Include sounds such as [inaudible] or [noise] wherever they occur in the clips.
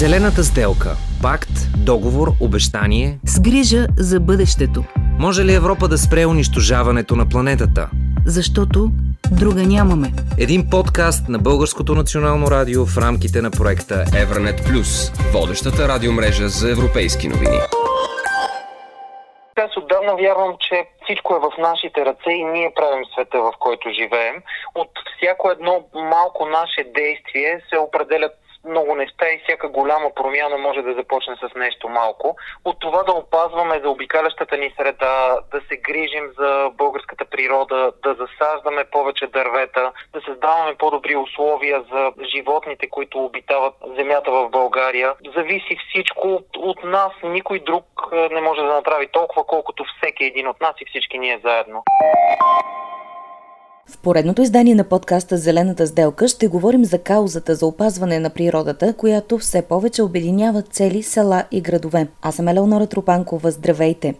Зелената сделка. Пакт, договор, обещание. С грижа за бъдещето. Може ли Европа да спре унищожаването на планетата? Защото друга нямаме. Един подкаст на Българското национално радио в рамките на проекта Евранет Плюс, водещата радиомрежа за европейски новини. Аз отдавна вярвам, че всичко е в нашите ръце и ние правим света, в който живеем. От всяко едно малко наше действие се определят много неща и всяка голяма промяна може да започне с нещо малко. От това да опазваме за обикалящата ни среда, да се грижим за българската природа, да засаждаме повече дървета, да създаваме по-добри условия за животните, които обитават земята в България. Зависи всичко от нас. Никой друг не може да направи толкова, колкото всеки един от нас и всички ние заедно. В поредното издание на подкаста Зелената сделка ще говорим за каузата за опазване на природата, която все повече обединява цели села и градове. Аз съм Елеонора Тропанкова. Здравейте!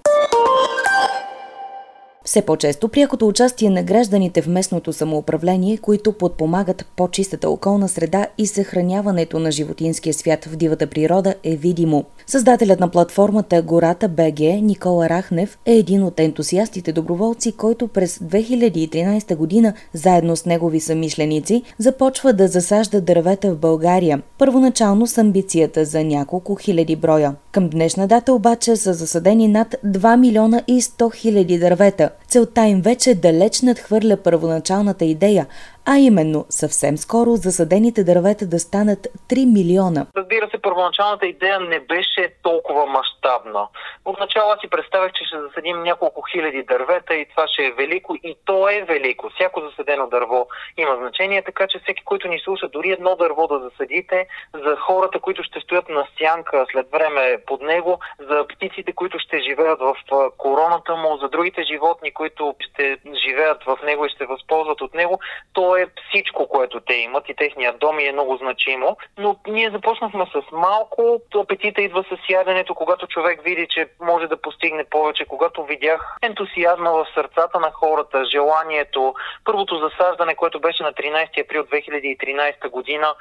Все по-често прякото участие на гражданите в местното самоуправление, които подпомагат по-чистата околна среда и съхраняването на животинския свят в дивата природа е видимо. Създателят на платформата Гората БГ Никола Рахнев е един от ентусиастите доброволци, който през 2013 година заедно с негови самишленици започва да засажда дървета в България. Първоначално с амбицията за няколко хиляди броя. Към днешна дата обаче са засадени над 2 милиона и 100 хиляди дървета. Целта им вече далеч надхвърля първоначалната идея, а именно съвсем скоро засадените дървета да станат 3 милиона. Разбира се, първоначалната идея не беше толкова мащабна. Отначало си представях, че ще засадим няколко хиляди дървета и това ще е велико и то е велико. Всяко засадено дърво има значение, така че всеки, който ни слуша, дори едно дърво да засадите, за хората, които ще стоят на сянка след време под него, за птиците, които ще живеят в короната му, за другите животни, които ще живеят в него и ще възползват от него, то е всичко, което те имат и техният дом е много значимо. Но ние започнахме с малко, апетита идва с яденето, когато човек види, че може да постигне повече, когато видях ентусиазма в сърцата на хората, желанието, първото засаждане, което беше на 13 април 2013 година,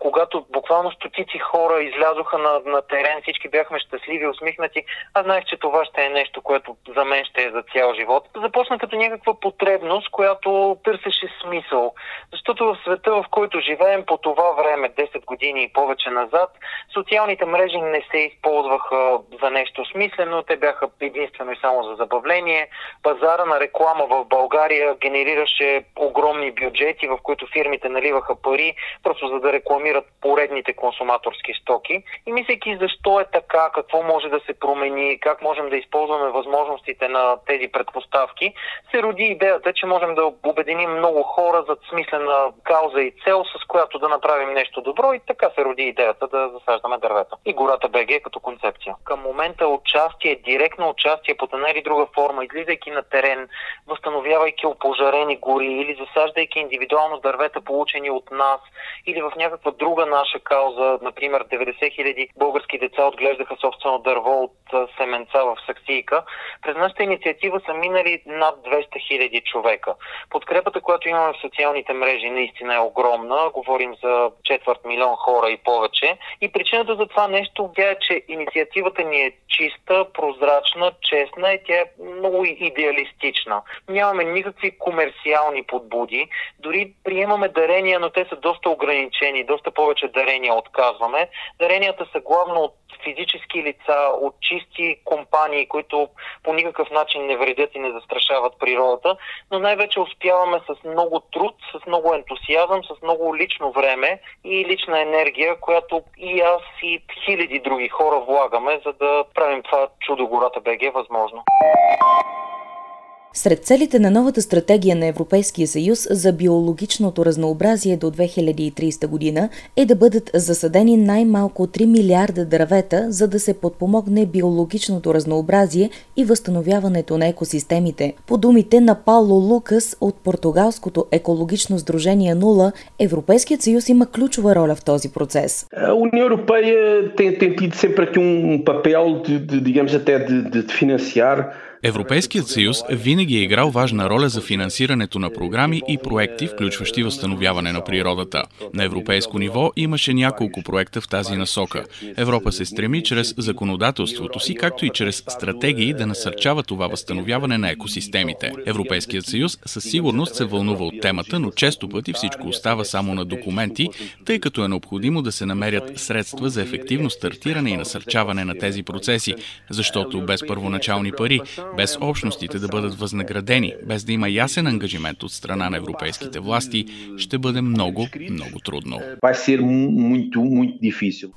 когато буквално стотици хора излязоха на, на терен, всички бяхме щастливи, усмихнати. Аз знаех, че това ще е нещо, което за мен ще е за цял живот. Започна като някаква потребност, която търсеше смисъл. Защото в света, в който живеем по това време, 10 години и повече назад, социалните мрежи не се използваха за нещо смислено, те бяха единствено и само за забавление. Пазара на реклама в България генерираше огромни бюджети, в които фирмите наливаха пари, просто за да рекламират поредните консуматорски стоки. И мислейки защо е така, какво може да се промени, как можем да използваме възможностите на тези предпоставки, се роди идеята, че можем да обединим много хора за смислена кауза и цел, с която да направим нещо добро и така се роди идеята да засаждаме дървета. И гората БГ като концепция. Към момента участие, директно участие под една или друга форма, излизайки на терен, възстановявайки опожарени гори или засаждайки индивидуално дървета, получени от нас, или в някаква друга наша кауза, например 90 хиляди български деца отглеждаха собствено дърво от семенца в Саксийка. През нашата инициатива са минали над 200 хиляди човека. Подкрепата, която имаме в социалните мрежи наистина е огромна. Говорим за четвърт милион хора и повече. И причината за това нещо е, че инициативата ни е чиста, прозрачна, честна и тя е много идеалистична. Нямаме никакви комерциални подбуди. Дори приемаме дарения, но те са доста ограничени, доста повече дарения отказваме. Даренията са главно от физически лица, от чисти компании, които по никакъв начин не вредят и не застрашават природата, но най-вече успяваме с много труд, с много ентусиазъм, с много лично време и лична енергия, която и аз и хиляди други хора влагаме, за да правим това чудо гората БГ възможно. Сред целите на новата стратегия на Европейския съюз за биологичното разнообразие до 2030 година е да бъдат засадени най-малко 3 милиарда дървета, за да се подпомогне биологичното разнообразие и възстановяването на екосистемите. По думите на Пауло Лукас от португалското екологично сдружение Нула, Европейският съюз има ключова роля в този процес. Уния Европея tem tido sempre aqui um papel de, de digamos até de, de financiar Европейският съюз винаги е играл важна роля за финансирането на програми и проекти, включващи възстановяване на природата. На европейско ниво имаше няколко проекта в тази насока. Европа се стреми чрез законодателството си, както и чрез стратегии да насърчава това възстановяване на екосистемите. Европейският съюз със сигурност се вълнува от темата, но често пъти всичко остава само на документи, тъй като е необходимо да се намерят средства за ефективно стартиране и насърчаване на тези процеси, защото без първоначални пари, без общностите да бъдат възнаградени, без да има ясен ангажимент от страна на европейските власти, ще бъде много, много трудно.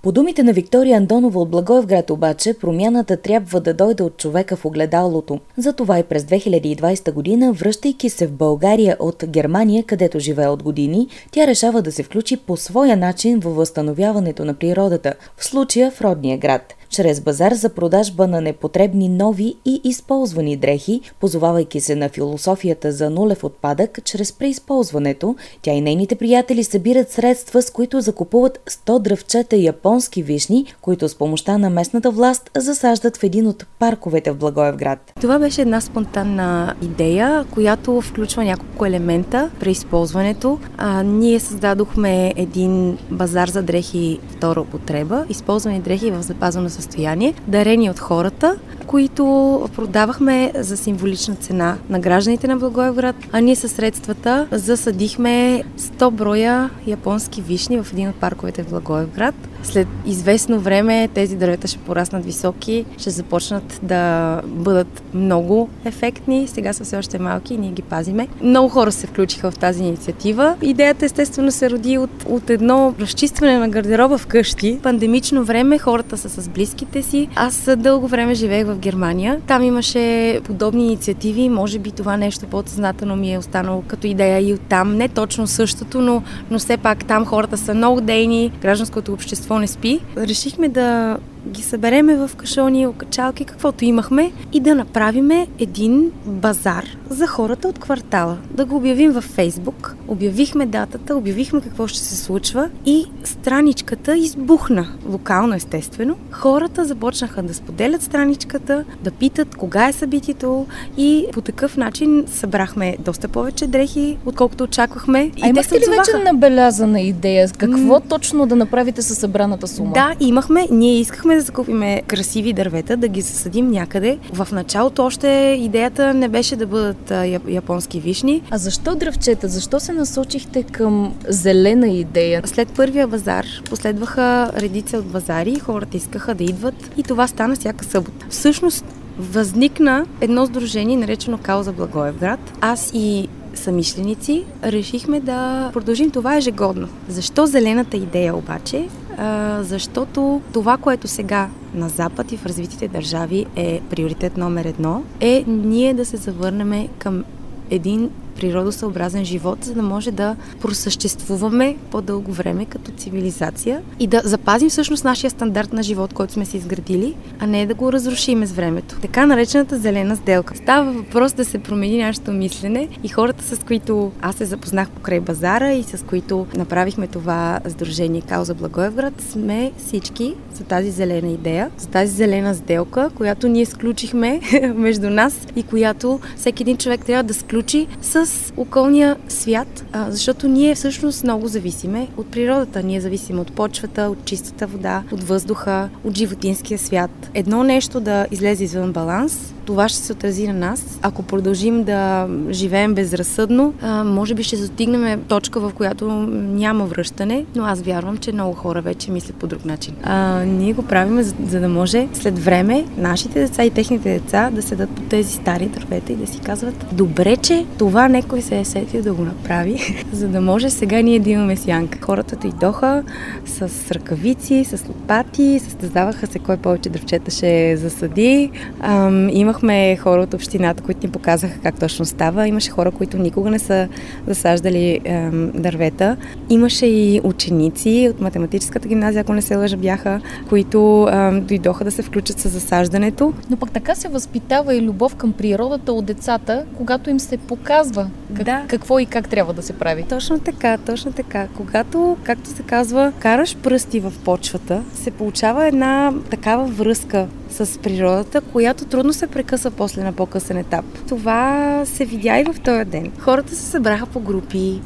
По думите на Виктория Андонова от Благоевград обаче, промяната трябва да дойде от човека в огледалото. Затова и през 2020 година, връщайки се в България от Германия, където живее от години, тя решава да се включи по своя начин във възстановяването на природата, в случая в родния град чрез базар за продажба на непотребни нови и използвани дрехи, позовавайки се на философията за нулев отпадък чрез преизползването, тя и нейните приятели събират средства, с които закупуват 100 дръвчета японски вишни, които с помощта на местната власт засаждат в един от парковете в Благоевград. Това беше една спонтанна идея, която включва няколко елемента при използването. А, ние създадохме един базар за дрехи втора употреба, използвани дрехи в запазено състояние, дарени от хората, които продавахме за символична цена на гражданите на Благоевград, а ние със средствата засадихме 100 броя японски вишни в един от парковете в Благоевград. След известно време тези дървета ще пораснат високи, ще започнат да бъдат много ефектни. Сега са все още малки и ние ги пазиме. Много хора се включиха в тази инициатива. Идеята естествено се роди от, от едно разчистване на гардероба вкъщи. Пандемично време хората са с близките си. Аз дълго време живеех в Германия. Там имаше подобни инициативи. Може би това нещо по-съзнателно ми е останало като идея и оттам. Не точно същото, но, но все пак там хората са много дейни. Гражданското общество не спи. Решихме да ги събереме в кашони, окачалки, каквото имахме и да направиме един базар за хората от квартала. Да го обявим във Фейсбук. Обявихме датата, обявихме какво ще се случва и страничката избухна. Локално, естествено. Хората започнаха да споделят страничката, да питат кога е събитието и по такъв начин събрахме доста повече дрехи, отколкото очаквахме. А имахте ли вече набелязана идея? Какво М- точно да направите със събраната сума? Да, имахме. Ние искахме да закупиме красиви дървета, да ги засадим някъде. В началото още идеята не беше да бъдат японски вишни. А защо дръвчета? Защо се насочихте към зелена идея? След първия базар последваха редица от базари, хората искаха да идват и това стана всяка събота. Всъщност възникна едно сдружение, наречено Кауза Благоевград. Аз и самишленици решихме да продължим това ежегодно. Защо зелената идея обаче? Защото това, което сега на Запад и в развитите държави е приоритет номер едно, е ние да се завърнем към един природосъобразен живот, за да може да просъществуваме по-дълго време като цивилизация и да запазим всъщност нашия стандарт на живот, който сме си изградили, а не да го разрушиме с времето. Така наречената зелена сделка. Става въпрос да се промени нашето мислене и хората, с които аз се запознах покрай базара и с които направихме това сдружение Кауза Благоевград, сме всички за тази зелена идея, за тази зелена сделка, която ние сключихме [laughs] между нас и която всеки един човек трябва да сключи с с околния свят, а, защото ние всъщност много зависиме от природата. Ние зависим от почвата, от чистата вода, от въздуха, от животинския свят. Едно нещо да излезе извън баланс, това ще се отрази на нас. Ако продължим да живеем безразсъдно, може би ще достигнем точка, в която няма връщане, но аз вярвам, че много хора вече мислят по друг начин. А, ние го правим, за, за да може след време нашите деца и техните деца да седат по тези стари дървета и да си казват, добре, че това някой се е сетил да го направи, [laughs] за да може сега ние да имаме сянка. Хората дойдоха с ръкавици, с лопати, състезаваха се кой повече дръвчета ще засади. Ам, имахме хора от общината, които ни показаха как точно става. Имаше хора, които никога не са засаждали ам, дървета. Имаше и ученици от математическата гимназия, ако не се лъжа, бяха, които ам, дойдоха да се включат с засаждането. Но пък така се възпитава и любов към природата от децата, когато им се показва как, да. какво и как трябва да се прави. Точно така, точно така. Когато, както се казва, караш пръсти в почвата, се получава една такава връзка с природата, която трудно се прекъсва после на по-късен етап. Това се видя и в този ден. Хората се събраха по групи,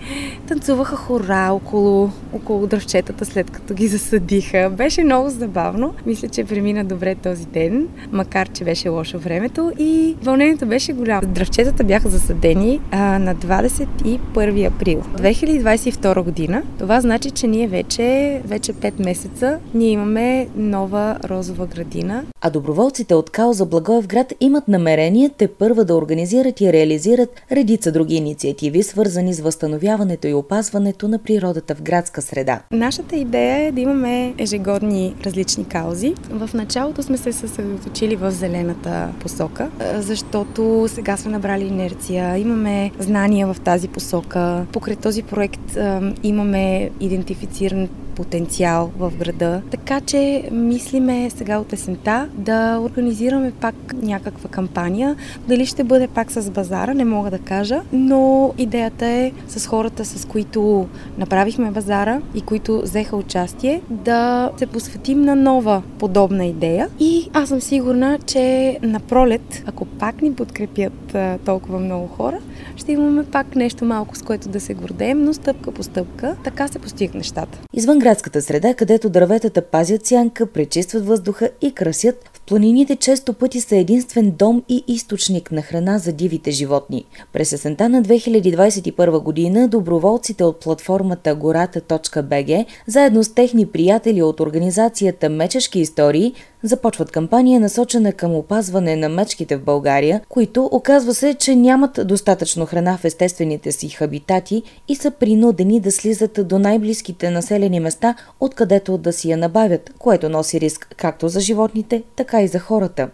танцуваха хора около, около дръвчетата след като ги засадиха. Беше много забавно. Мисля, че премина добре този ден, макар че беше лошо времето и вълнението беше голямо. Дръвчетата бяха засадени а, на 21 април 2022 година. Това значи, че ние вече, вече 5 месеца ние имаме нова розова градина. А доброволците от Кауза Благоевград имат намерение те първа да организират и реализират редица други инициативи, свързани с възстановяването и опазването на природата в градска среда. Нашата идея е да имаме ежегодни различни каузи. В началото сме се съсредоточили в зелената посока, защото сега сме набрали инерция, имаме знания в тази посока. Покрай този проект имаме идентифициран потенциал в града. Така че мислиме сега от есента да организираме пак някаква кампания. Дали ще бъде пак с базара, не мога да кажа, но идеята е с хората, с които направихме базара и които взеха участие, да се посветим на нова подобна идея. И аз съм сигурна, че на пролет, ако пак ни подкрепят толкова много хора, ще имаме пак нещо малко, с което да се гордеем, но стъпка по стъпка. Така се постигат нещата. Извън градската среда, където дърветата пазят сянка, пречистват въздуха и красят, в планините често пъти са единствен дом и източник на храна за дивите животни. През есента на 2021 година доброволците от платформата гората.bg заедно с техни приятели от организацията Мечешки истории започват кампания насочена към опазване на мечките в България, които оказва се, че нямат достатъчно храна в естествените си хабитати и са принудени да слизат до най-близките населени места, откъдето да си я набавят, което носи риск както за животните, така и за хората.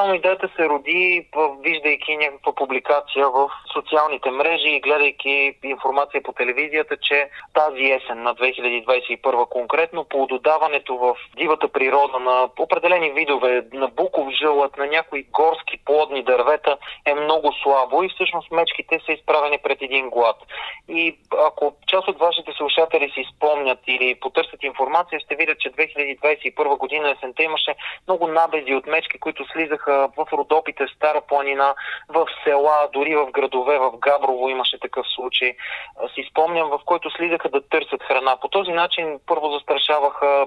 Първоначално идеята се роди, виждайки някаква публикация в социалните мрежи и гледайки информация по телевизията, че тази есен на 2021 конкретно по додаването в дивата природа на определен определени видове на буков жълът, на някои горски плодни дървета е много слабо и всъщност мечките са изправени пред един глад. И ако част от вашите слушатели си спомнят или потърсят информация, ще видят, че 2021 година есента имаше много набези от мечки, които слизаха в Родопите, Стара планина, в села, дори в градове, в Габрово имаше такъв случай. Си спомням, в който слизаха да търсят храна. По този начин първо застрашаваха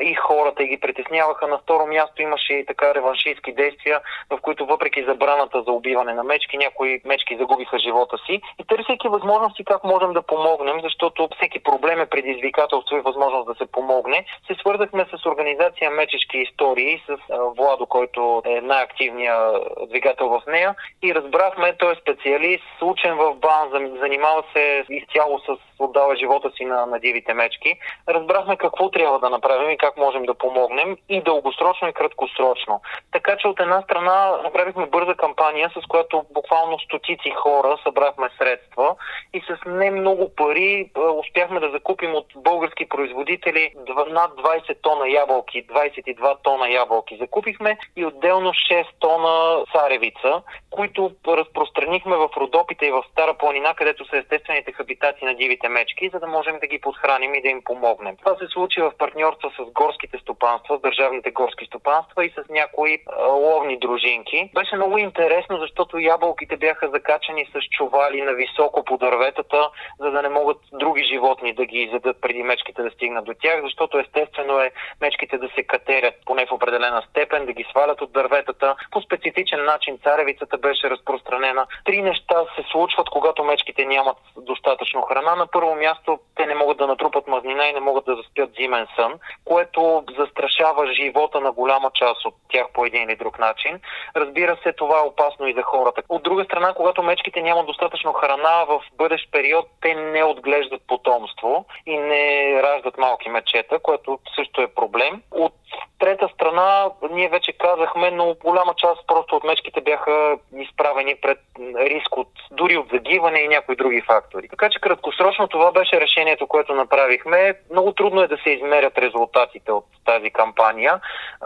и хората и ги притесняваха. На второ място имаше и така реваншистски действия, в които въпреки забраната за убиване на мечки, някои мечки загубиха живота си. И търсейки възможности как можем да помогнем, защото всеки проблем е предизвикателство и възможност да се помогне, се свързахме с организация Мечешки истории, с Владо, който е най-активният двигател в нея и разбрахме, той е специалист, учен в БАН, занимава се изцяло с отдава живота си на, на дивите мечки. Разбрахме какво трябва да направим и как можем да помогнем и дългосрочно и краткосрочно. Така че от една страна направихме бърза кампания, с която буквално стотици хора събрахме средства и с не много пари успяхме да закупим от български производители над 20 тона ябълки, 22 тона ябълки закупихме и отделно 6 тона царевица, които разпространихме в Родопите и в Стара планина, където са естествените хабитати на дивите мечки, за да можем да ги подхраним и да им помогнем. Това се случи в партньорство с горските стопанства, с държавните горски стопанства и с някои ловни дружинки. Беше много интересно, защото ябълките бяха закачани с чували на високо по дърветата, за да не могат други животни да ги изядат преди мечките да стигнат до тях, защото естествено е мечките да се катерят поне в определена степен, да ги свалят от дърветата. По специфичен начин царевицата беше разпространена. Три неща се случват, когато мечките нямат достатъчно храна. На първо място те не могат да натрупат мазнина и не могат да заспят зимен сън, което застрашава живота на голяма част от тях по един или друг начин. Разбира се, това е опасно и за хората. От друга страна, когато мечките нямат достатъчно храна, в бъдещ период те не отглеждат потомство и не раждат малки мечета, което също е проблем. От трета страна, ние вече казахме, но голяма част просто от мечките бяха изправени пред риск от дори от загиване и някои други фактори. Така че краткосрочно това беше решението, което направихме. Много трудно е да се измерят резултатите от тази кампания.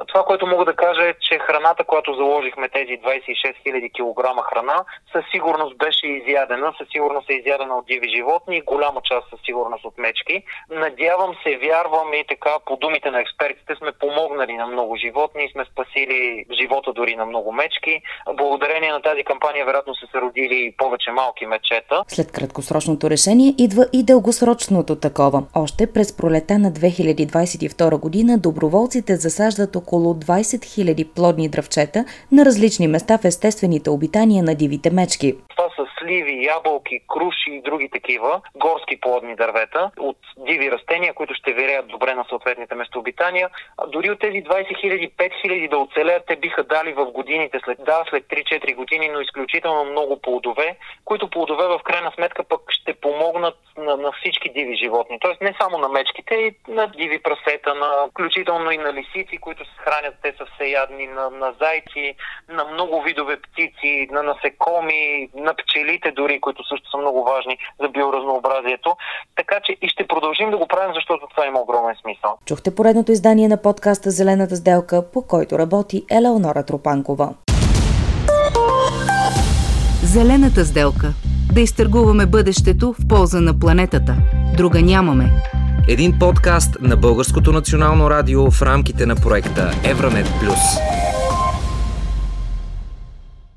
Това, което мога да кажа е, че храната, която заложихме, тези 26 000 кг храна, със сигурност беше изядена, със сигурност е изядена от диви животни, голяма част със сигурност от мечки. Надявам се, вярвам и така по думите на експертите сме помогнали на много животни сме спасили живота дори на много мечки. Благодарение на тази кампания, вероятно са се родили повече малки мечета. След краткосрочното решение идва и дългосрочното такова. Още през пролета на 2022 година доброволците засаждат около 20 000 плодни дръвчета на различни места в естествените обитания на дивите мечки. Сливи, ябълки, круши и други такива горски плодни дървета от диви растения, които ще виреят добре на съответните местообитания. А дори от тези 20 000, 5 000 да оцелеят, те биха дали в годините, след, да, след 3-4 години, но изключително много плодове, които плодове в крайна сметка пък ще помогнат на, на всички диви животни. Тоест не само на мечките, и на диви прасета, на, включително и на лисици, които се хранят, те са всеядни, на, на зайци, на много видове птици, на насекоми, на пчелите дори, които също са много важни за биоразнообразието. Така че и ще продължим да го правим, защото това има огромен смисъл. Чухте поредното издание на подкаста Зелената сделка, по който работи Елеонора Тропанкова. Зелената сделка. Да изтъргуваме бъдещето в полза на планетата. Друга нямаме. Един подкаст на Българското национално радио в рамките на проекта Евранет Плюс.